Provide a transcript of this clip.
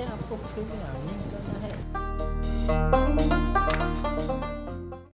天啊，不扑灭啊，应该。